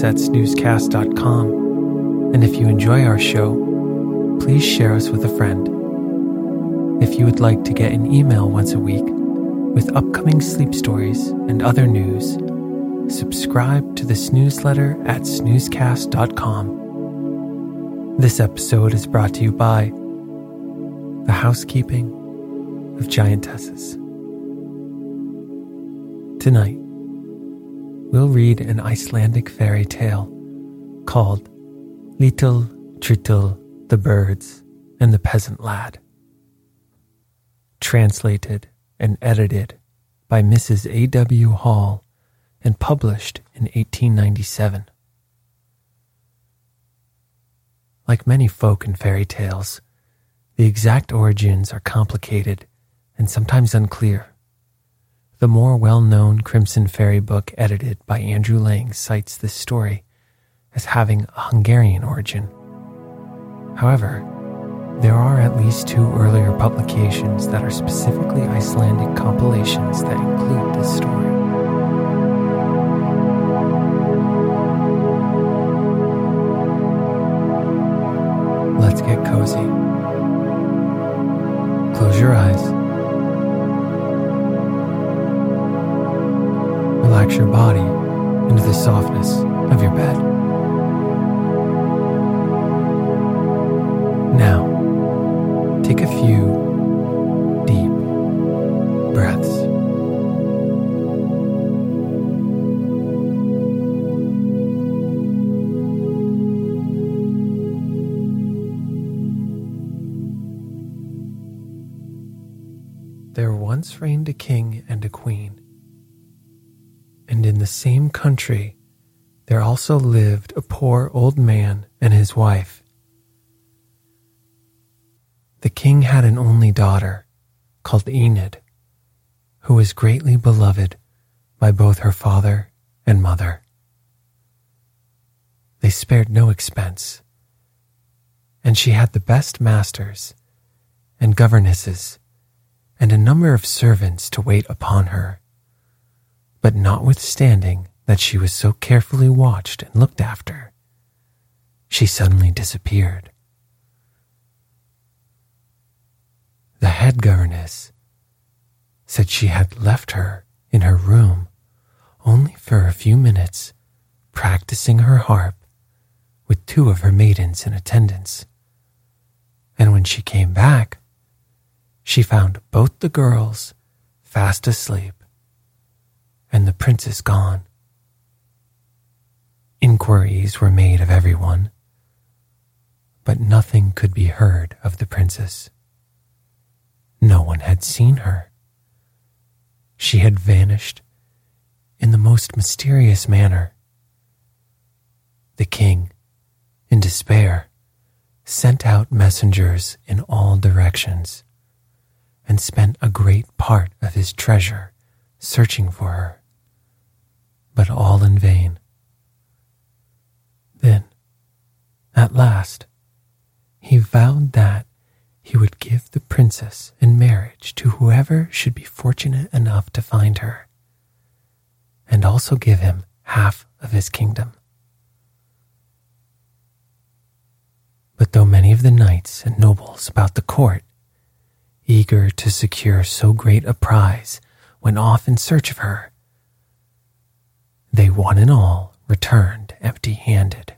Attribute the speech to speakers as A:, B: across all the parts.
A: Snoozecast.com, and if you enjoy our show, please share us with a friend. If you would like to get an email once a week with upcoming sleep stories and other news, subscribe to this newsletter at snoozecast.com. This episode is brought to you by the housekeeping of giantesses. Tonight, we'll read an Icelandic fairy tale called Little Trittle the Birds and the Peasant Lad. Translated and edited by Mrs. A.W. Hall and published in 1897. Like many folk and fairy tales, the exact origins are complicated and sometimes unclear. The more well known Crimson Fairy book, edited by Andrew Lang, cites this story as having a Hungarian origin. However, there are at least two earlier publications that are specifically Icelandic compilations that include this story. Let's get cozy. Close your eyes. Relax your body into the softness of your bed. Now, take a few deep breaths. There once reigned a king and a queen. The same country, there also lived a poor old man and his wife. The king had an only daughter called Enid, who was greatly beloved by both her father and mother. They spared no expense, and she had the best masters and governesses and a number of servants to wait upon her. But notwithstanding that she was so carefully watched and looked after, she suddenly disappeared. The head governess said she had left her in her room only for a few minutes practicing her harp with two of her maidens in attendance. And when she came back, she found both the girls fast asleep and the princess gone. Inquiries were made of everyone, but nothing could be heard of the princess. No one had seen her. she had vanished in the most mysterious manner. The king, in despair, sent out messengers in all directions and spent a great part of his treasure searching for her, but all in vain. Then, at last, he vowed that he would give the princess in marriage to whoever should be fortunate enough to find her, and also give him half of his kingdom. But though many of the knights and nobles about the court, eager to secure so great a prize, went off in search of her, they one and all returned empty handed.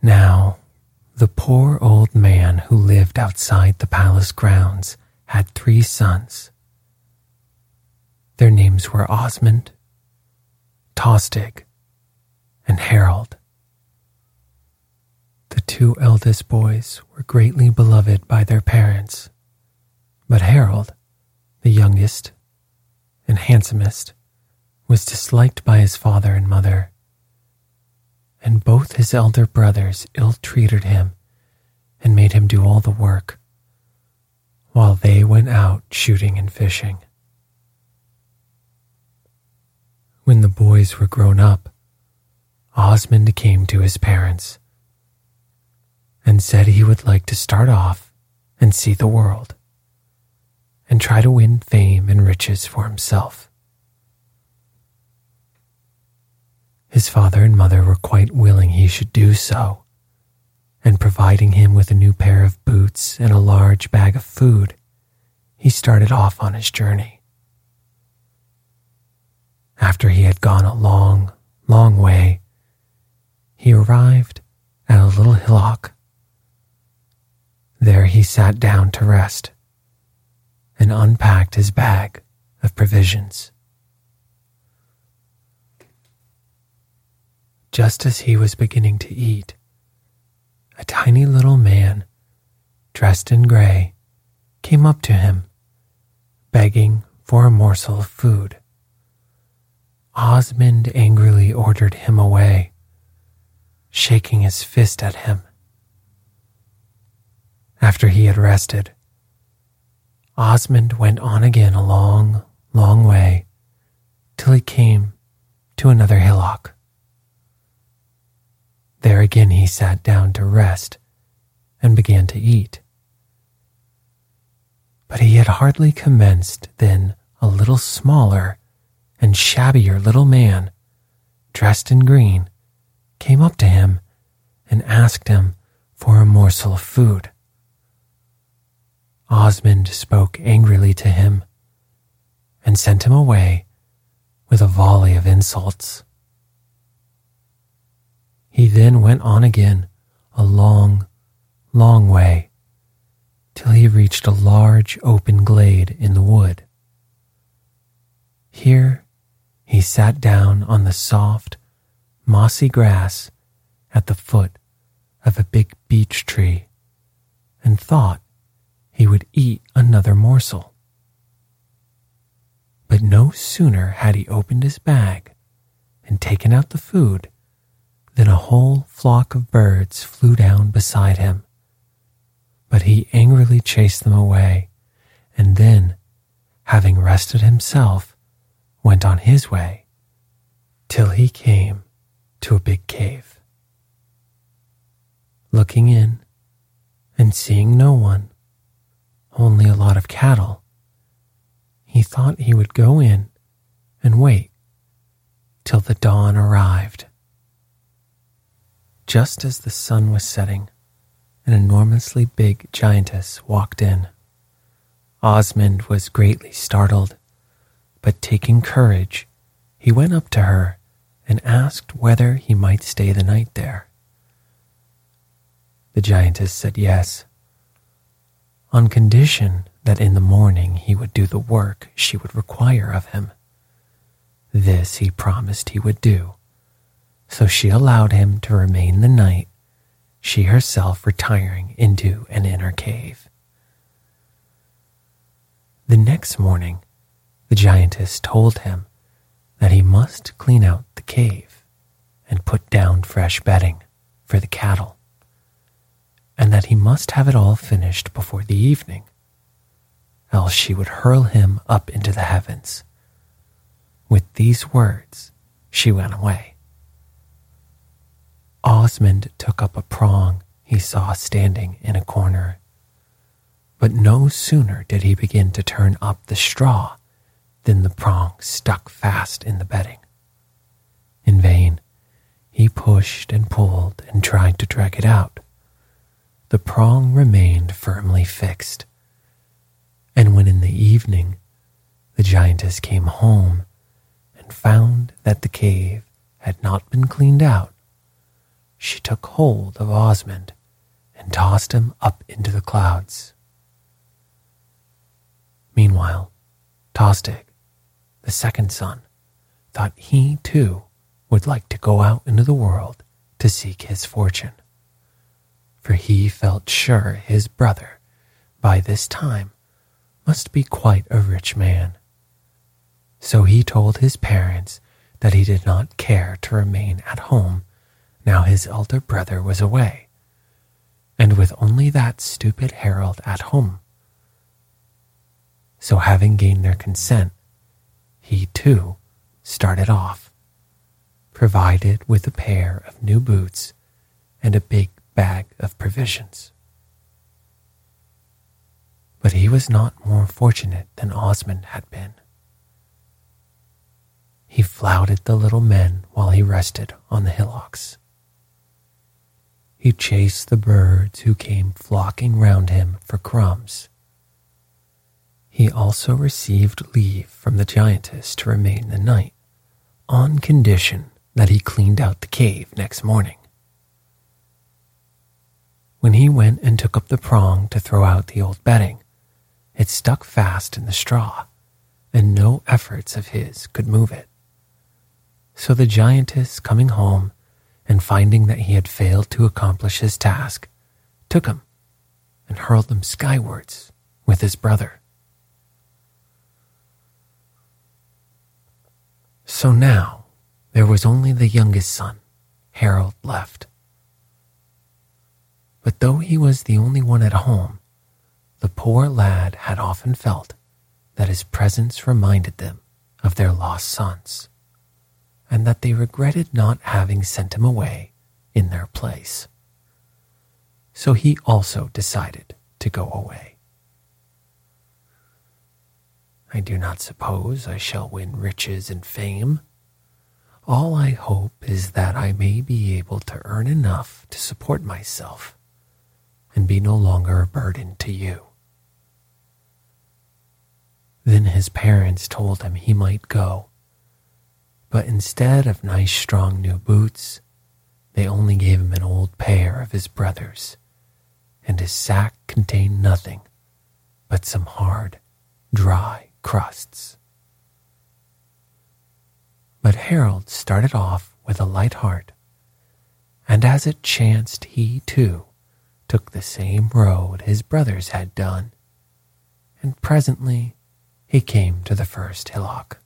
A: Now, the poor old man who lived outside the palace grounds had three sons. Their names were Osmond, Tostig, and Harold. The two eldest boys were greatly beloved by their parents, but Harold, the youngest and handsomest, was disliked by his father and mother, and both his elder brothers ill treated him and made him do all the work, while they went out shooting and fishing. When the boys were grown up, Osmond came to his parents and said he would like to start off and see the world and try to win fame and riches for himself. His father and mother were quite willing he should do so, and providing him with a new pair of boots and a large bag of food, he started off on his journey. After he had gone a long, long way, he arrived at a little hillock. There he sat down to rest and unpacked his bag of provisions. Just as he was beginning to eat, a tiny little man, dressed in gray, came up to him, begging for a morsel of food. Osmond angrily ordered him away shaking his fist at him. After he had rested, Osmond went on again a long, long way till he came to another hillock. There again he sat down to rest and began to eat. But he had hardly commenced than a little smaller and shabbier little man, dressed in green, came up to him and asked him for a morsel of food. Osmond spoke angrily to him and sent him away with a volley of insults. He then went on again a long, long way till he reached a large open glade in the wood. Here he sat down on the soft, mossy grass at the foot of a big beech tree and thought he would eat another morsel. But no sooner had he opened his bag and taken out the food than a whole flock of birds flew down beside him. But he angrily chased them away and then, having rested himself, went on his way till he came to a big cave. Looking in and seeing no one, only a lot of cattle, he thought he would go in and wait till the dawn arrived. Just as the sun was setting, an enormously big giantess walked in. Osmond was greatly startled, but taking courage, he went up to her and asked whether he might stay the night there. The giantess said yes, on condition that in the morning he would do the work she would require of him. This he promised he would do, so she allowed him to remain the night, she herself retiring into an inner cave. The next morning, the giantess told him that he must clean out the cave and put down fresh bedding for the cattle, and that he must have it all finished before the evening, else she would hurl him up into the heavens. With these words, she went away. Osmond took up a prong he saw standing in a corner. But no sooner did he begin to turn up the straw than the prong stuck fast in the bedding. In vain, he pushed and pulled and tried to drag it out. The prong remained firmly fixed. And when in the evening the giantess came home and found that the cave had not been cleaned out, she took hold of Osmond and tossed him up into the clouds. Meanwhile, Tostig, the second son, thought he too would like to go out into the world to seek his fortune. For he felt sure his brother, by this time, must be quite a rich man. So he told his parents that he did not care to remain at home now his elder brother was away, and with only that stupid Harold at home. So, having gained their consent, he too started off, provided with a pair of new boots and a big bag of provisions. But he was not more fortunate than Osmond had been. He flouted the little men while he rested on the hillocks. He chased the birds who came flocking round him for crumbs. He also received leave from the giantess to remain the night, on condition that he cleaned out the cave next morning. When he went and took up the prong to throw out the old bedding, it stuck fast in the straw, and no efforts of his could move it. So the giantess, coming home, and finding that he had failed to accomplish his task, took him and hurled him skywards with his brother. So now there was only the youngest son, Harold, left. Though he was the only one at home, the poor lad had often felt that his presence reminded them of their lost sons and that they regretted not having sent him away in their place. So he also decided to go away. I do not suppose I shall win riches and fame. All I hope is that I may be able to earn enough to support myself and be no longer a burden to you. Then his parents told him he might go but instead of nice strong new boots, they only gave him an old pair of his brother's, and his sack contained nothing but some hard, dry crusts. But Harold started off with a light heart, and as it chanced, he too took the same road his brothers had done, and presently he came to the first hillock.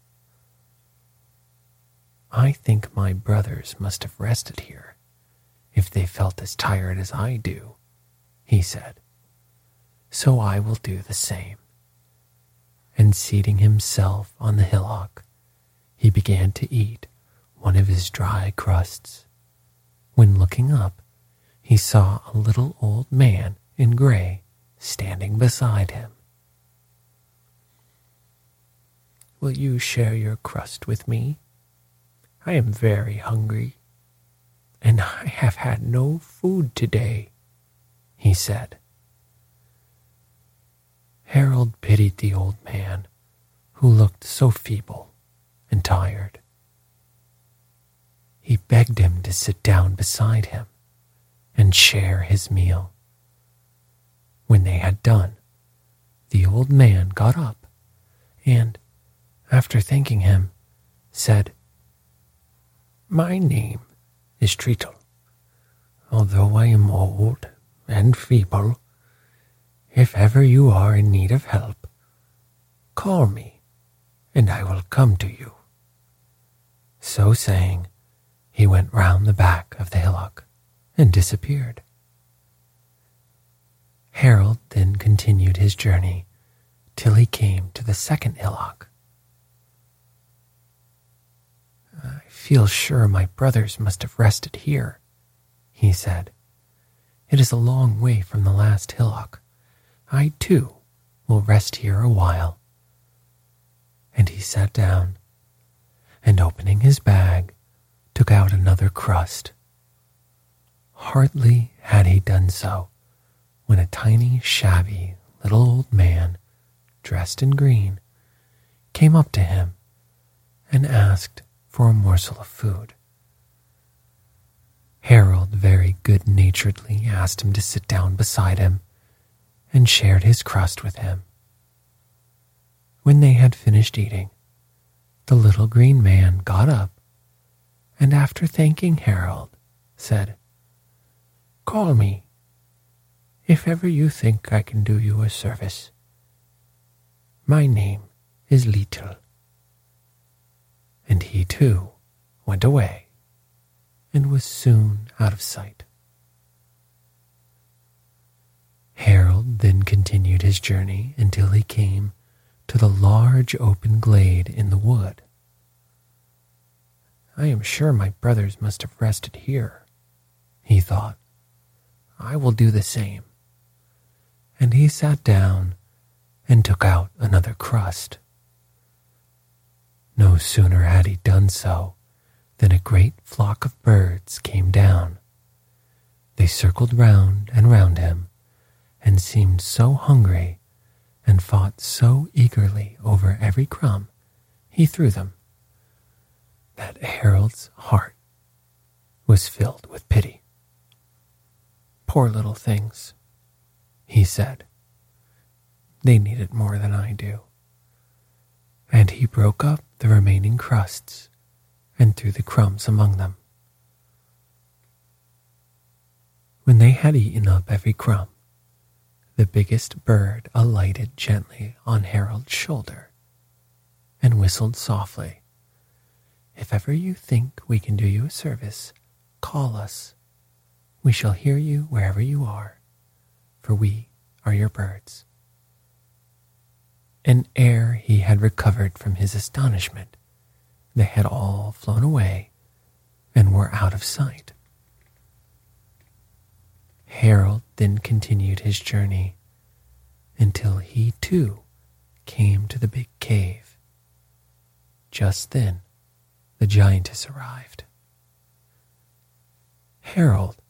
A: I think my brothers must have rested here, if they felt as tired as I do, he said. So I will do the same. And seating himself on the hillock, he began to eat one of his dry crusts. When looking up, he saw a little old man in gray standing beside him. Will you share your crust with me? I am very hungry, and I have had no food today, he said. Harold pitied the old man, who looked so feeble and tired. He begged him to sit down beside him and share his meal. When they had done, the old man got up and, after thanking him, said, my name is Tritill. Although I am old and feeble, if ever you are in need of help,
B: Call me, and I will come to you. So saying, he went round the back of the hillock and disappeared. Harold then continued his journey till he came to the second hillock. I feel sure my brothers must have rested here, he said. It is a long way from the last hillock. I, too, will rest here a while. And he sat down, and opening his bag, took out another crust. Hardly had he done so when a tiny, shabby little old man, dressed in green, came up to him and asked for a morsel of food. Harold very good naturedly asked him to sit down beside him and shared his crust with him. When they had finished eating, the little green man got up and, after thanking Harold, said, Call me if ever you think I can do you a service. My name is Little. And he too went away and was soon out of sight. Harold then continued his journey until he came to the large open glade in the wood. I am sure my brothers must have rested here, he thought. I will do the same. And he sat down and took out another crust. No sooner had he done so than a great flock of birds came down. They circled round and round him and seemed so hungry and fought so eagerly over every crumb he threw them that Harold's heart was filled with pity. Poor little things, he said. They need it more than I do. And he broke up the remaining crusts and threw the crumbs among them. When they had eaten up every crumb, the biggest bird alighted gently on Harold's shoulder and whistled softly. If ever you think we can do you a service, call us. We shall hear you wherever you are, for we are your birds. And ere he had recovered from his astonishment, they had all flown away and were out of sight. Harold then continued his journey until he too came to the big cave. Just then, the giantess arrived. Harold,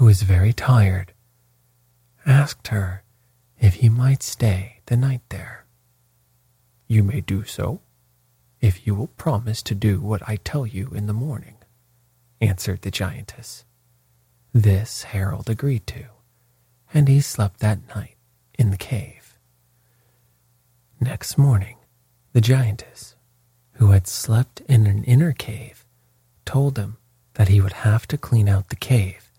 B: who was very tired, asked her if he might stay the night there. You may do so, if you will promise to do what I tell you in the morning, answered the giantess. This Harold agreed to, and he slept that night in the cave. Next morning, the giantess, who had slept in an inner cave, told him that he would have to clean out the cave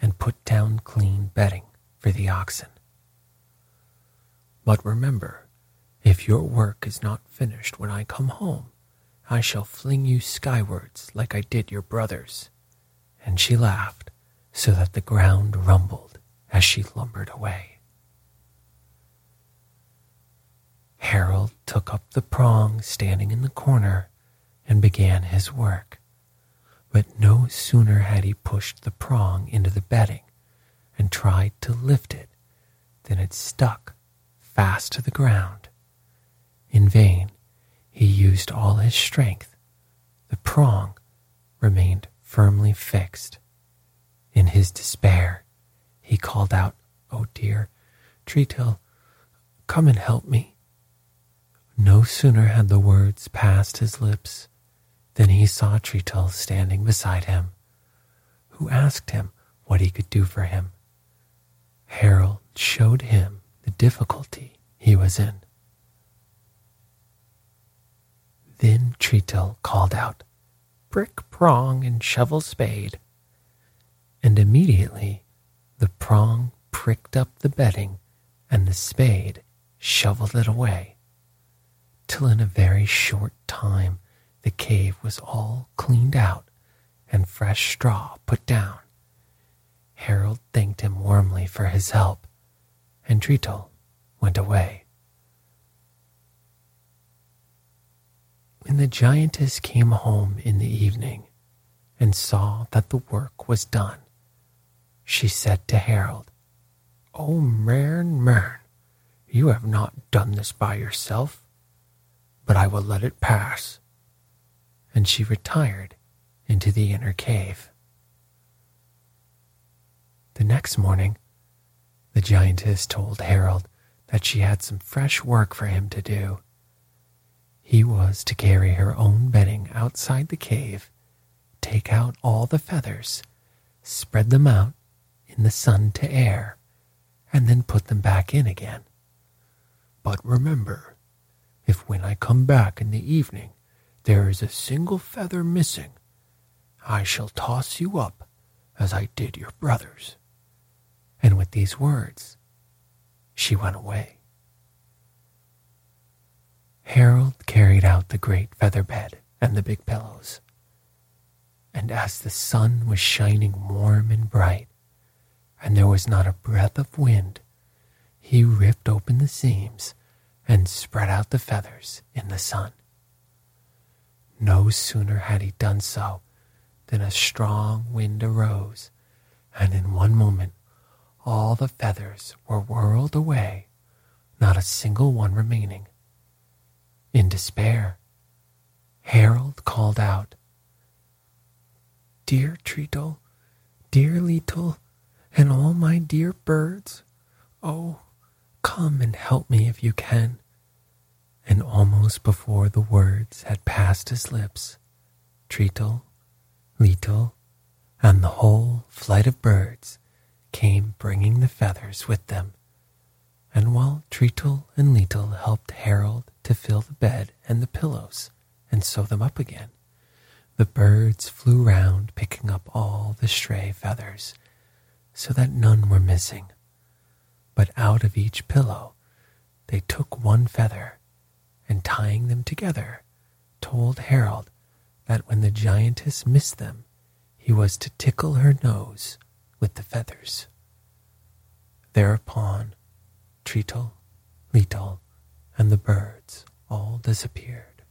B: and put down clean bedding for the oxen. But remember, if your work is not finished when I come home, I shall fling you skywards like I did your brothers. And she laughed so that the ground rumbled as she lumbered away. Harold took up the prong standing in the corner and began his work. But no sooner had he pushed the prong into the bedding and tried to lift it than it stuck fast to the ground. In vain, he used all his strength. The prong remained firmly fixed. In his despair, he called out, Oh dear, Tritill, come and help me. No sooner had the words passed his lips than he saw Tritill standing beside him, who asked him what he could do for him. Harold showed him the difficulty he was in. Then Tritill called out, Brick, prong, and shovel spade. And immediately the prong pricked up the bedding and the spade shoveled it away. till in a very short time the cave was all cleaned out and fresh straw put down. Harold thanked him warmly for his help, and Tritill went away. When the giantess came home in the evening and saw that the work was done, she said to Harold, Oh, Mern, Mern, you have not done this by yourself, but I will let it pass. And she retired into the inner cave. The next morning, the giantess told Harold that she had some fresh work for him to do. He was to carry her own bedding outside the cave, take out all the feathers, spread them out in the sun to air, and then put them back in again. But remember, if when I come back in the evening there is a single feather missing, I shall toss you up as I did your brothers. And with these words, she went away. Harold carried out the great feather bed and the big pillows. And as the sun was shining warm and bright, and there was not a breath of wind, he ripped open the seams and spread out the feathers in the sun. No sooner had he done so than a strong wind arose, and in one moment all the feathers were whirled away, not a single one remaining. In despair, Harold called out, Dear Tritill, dear Litill, and all my dear birds, oh, come and help me if you can. And almost before the words had passed his lips, Tritill, Litill, and the whole flight of birds came bringing the feathers with them, and while Tritill and Litill helped Harold to fill the bed and the pillows and sew them up again, the birds flew round picking up all the stray feathers, so that none were missing. But out of each pillow they took one feather, and tying them together, told Harold that when the giantess missed them, he was to tickle her nose with the feathers. Thereupon, Tritill, Litill, and the birds all disappeared.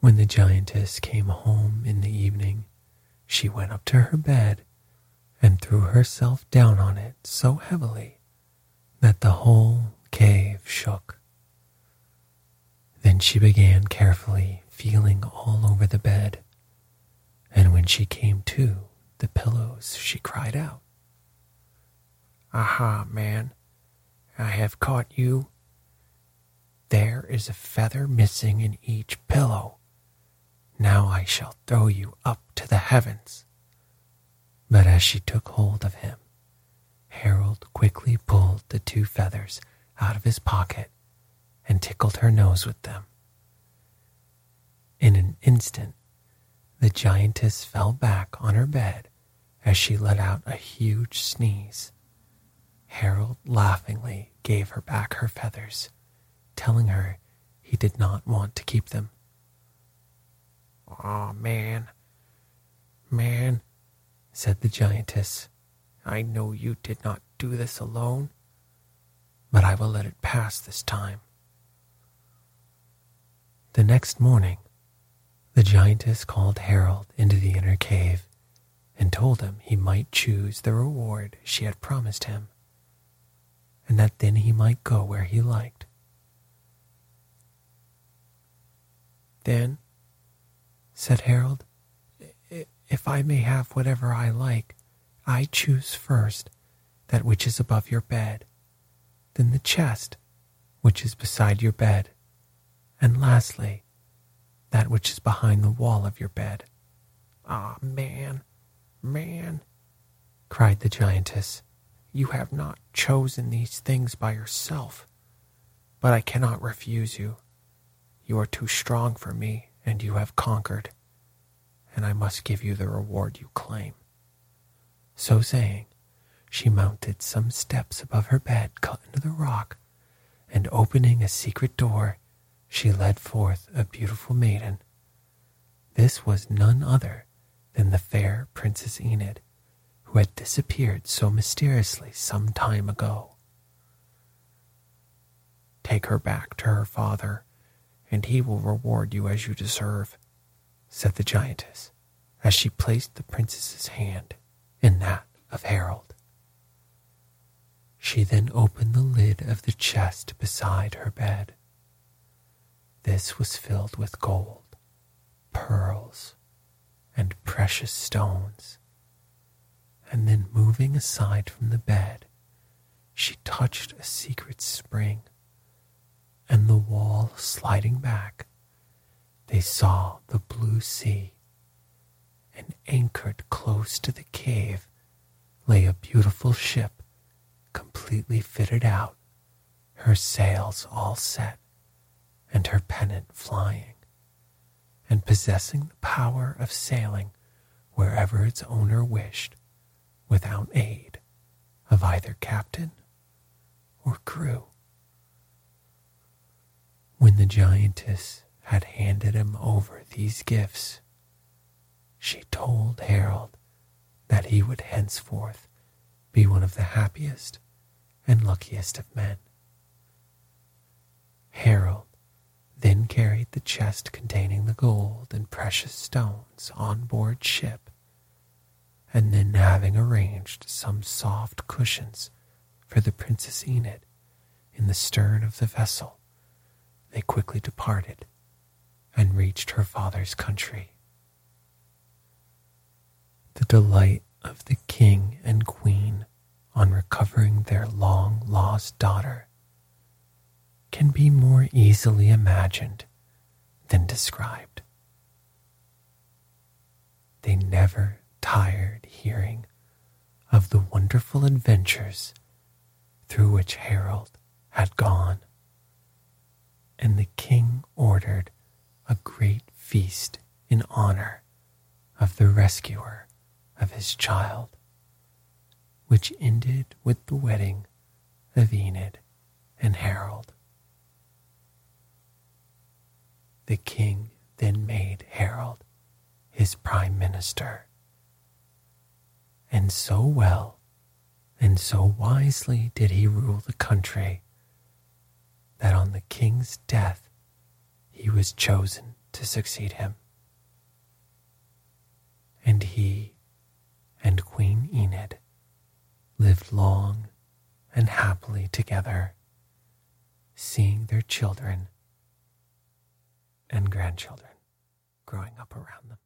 B: When the giantess came home in the evening, she went up to her bed and threw herself down on it so heavily that the whole cave shook. Then she began carefully feeling all over the bed and when she came to the pillows, she cried out, Aha, man, I have caught you. There is a feather missing in each pillow. Now I shall throw you up to the heavens. But as she took hold of him, Harold quickly pulled the two feathers out of his pocket and tickled her nose with them. In an instant, the giantess fell back on her bed as she let out a huge sneeze. Harold laughingly gave her back her feathers, telling her he did not want to keep them. Ah, oh, man, man, said the giantess, I know you did not do this alone, but I will let it pass this time. The next morning, the giantess called Harold into the inner cave and told him he might choose the reward she had promised him, and that then he might go where he liked. Then, said Harold, if I may have whatever I like, I choose first that which is above your bed, then the chest which is beside your bed, and lastly, that which is behind the wall of your bed. Ah, man, man, cried the giantess, you have not chosen these things by yourself, but I cannot refuse you. You are too strong for me, and you have conquered, and I must give you the reward you claim. So saying, she mounted some steps above her bed cut into the rock, and opening a secret door, she led forth a beautiful maiden. This was none other than the fair Princess Enid, who had disappeared so mysteriously some time ago. Take her back to her father, and he will reward you as you deserve, said the giantess as she placed the princess's hand in that of Harold. She then opened the lid of the chest beside her bed. This was filled with gold, pearls, and precious stones. And then moving aside from the bed, she touched a secret spring, and the wall sliding back, they saw the blue sea, and anchored close to the cave lay a beautiful ship completely fitted out, her sails all set, and her pennant flying, and possessing the power of sailing wherever its owner wished without aid of either captain or crew. When the giantess had handed him over these gifts, she told Harold that he would henceforth be one of the happiest and luckiest of men. Harold then carried the chest containing the gold and precious stones on board ship, and then having arranged some soft cushions for the Princess Enid in the stern of the vessel, they quickly departed and reached her father's country. The delight of the king and queen on recovering their long lost daughter can be more easily imagined than described. They never tired hearing of the wonderful adventures through which Harold had gone, and the king ordered a great feast in honor of the rescuer of his child, which ended with the wedding of Enid and Harold. The king then made Harold his prime minister. And so well and so wisely did he rule the country that on the king's death he was chosen to succeed him. And he and Queen Enid lived long and happily together, seeing their children and grandchildren growing up around them.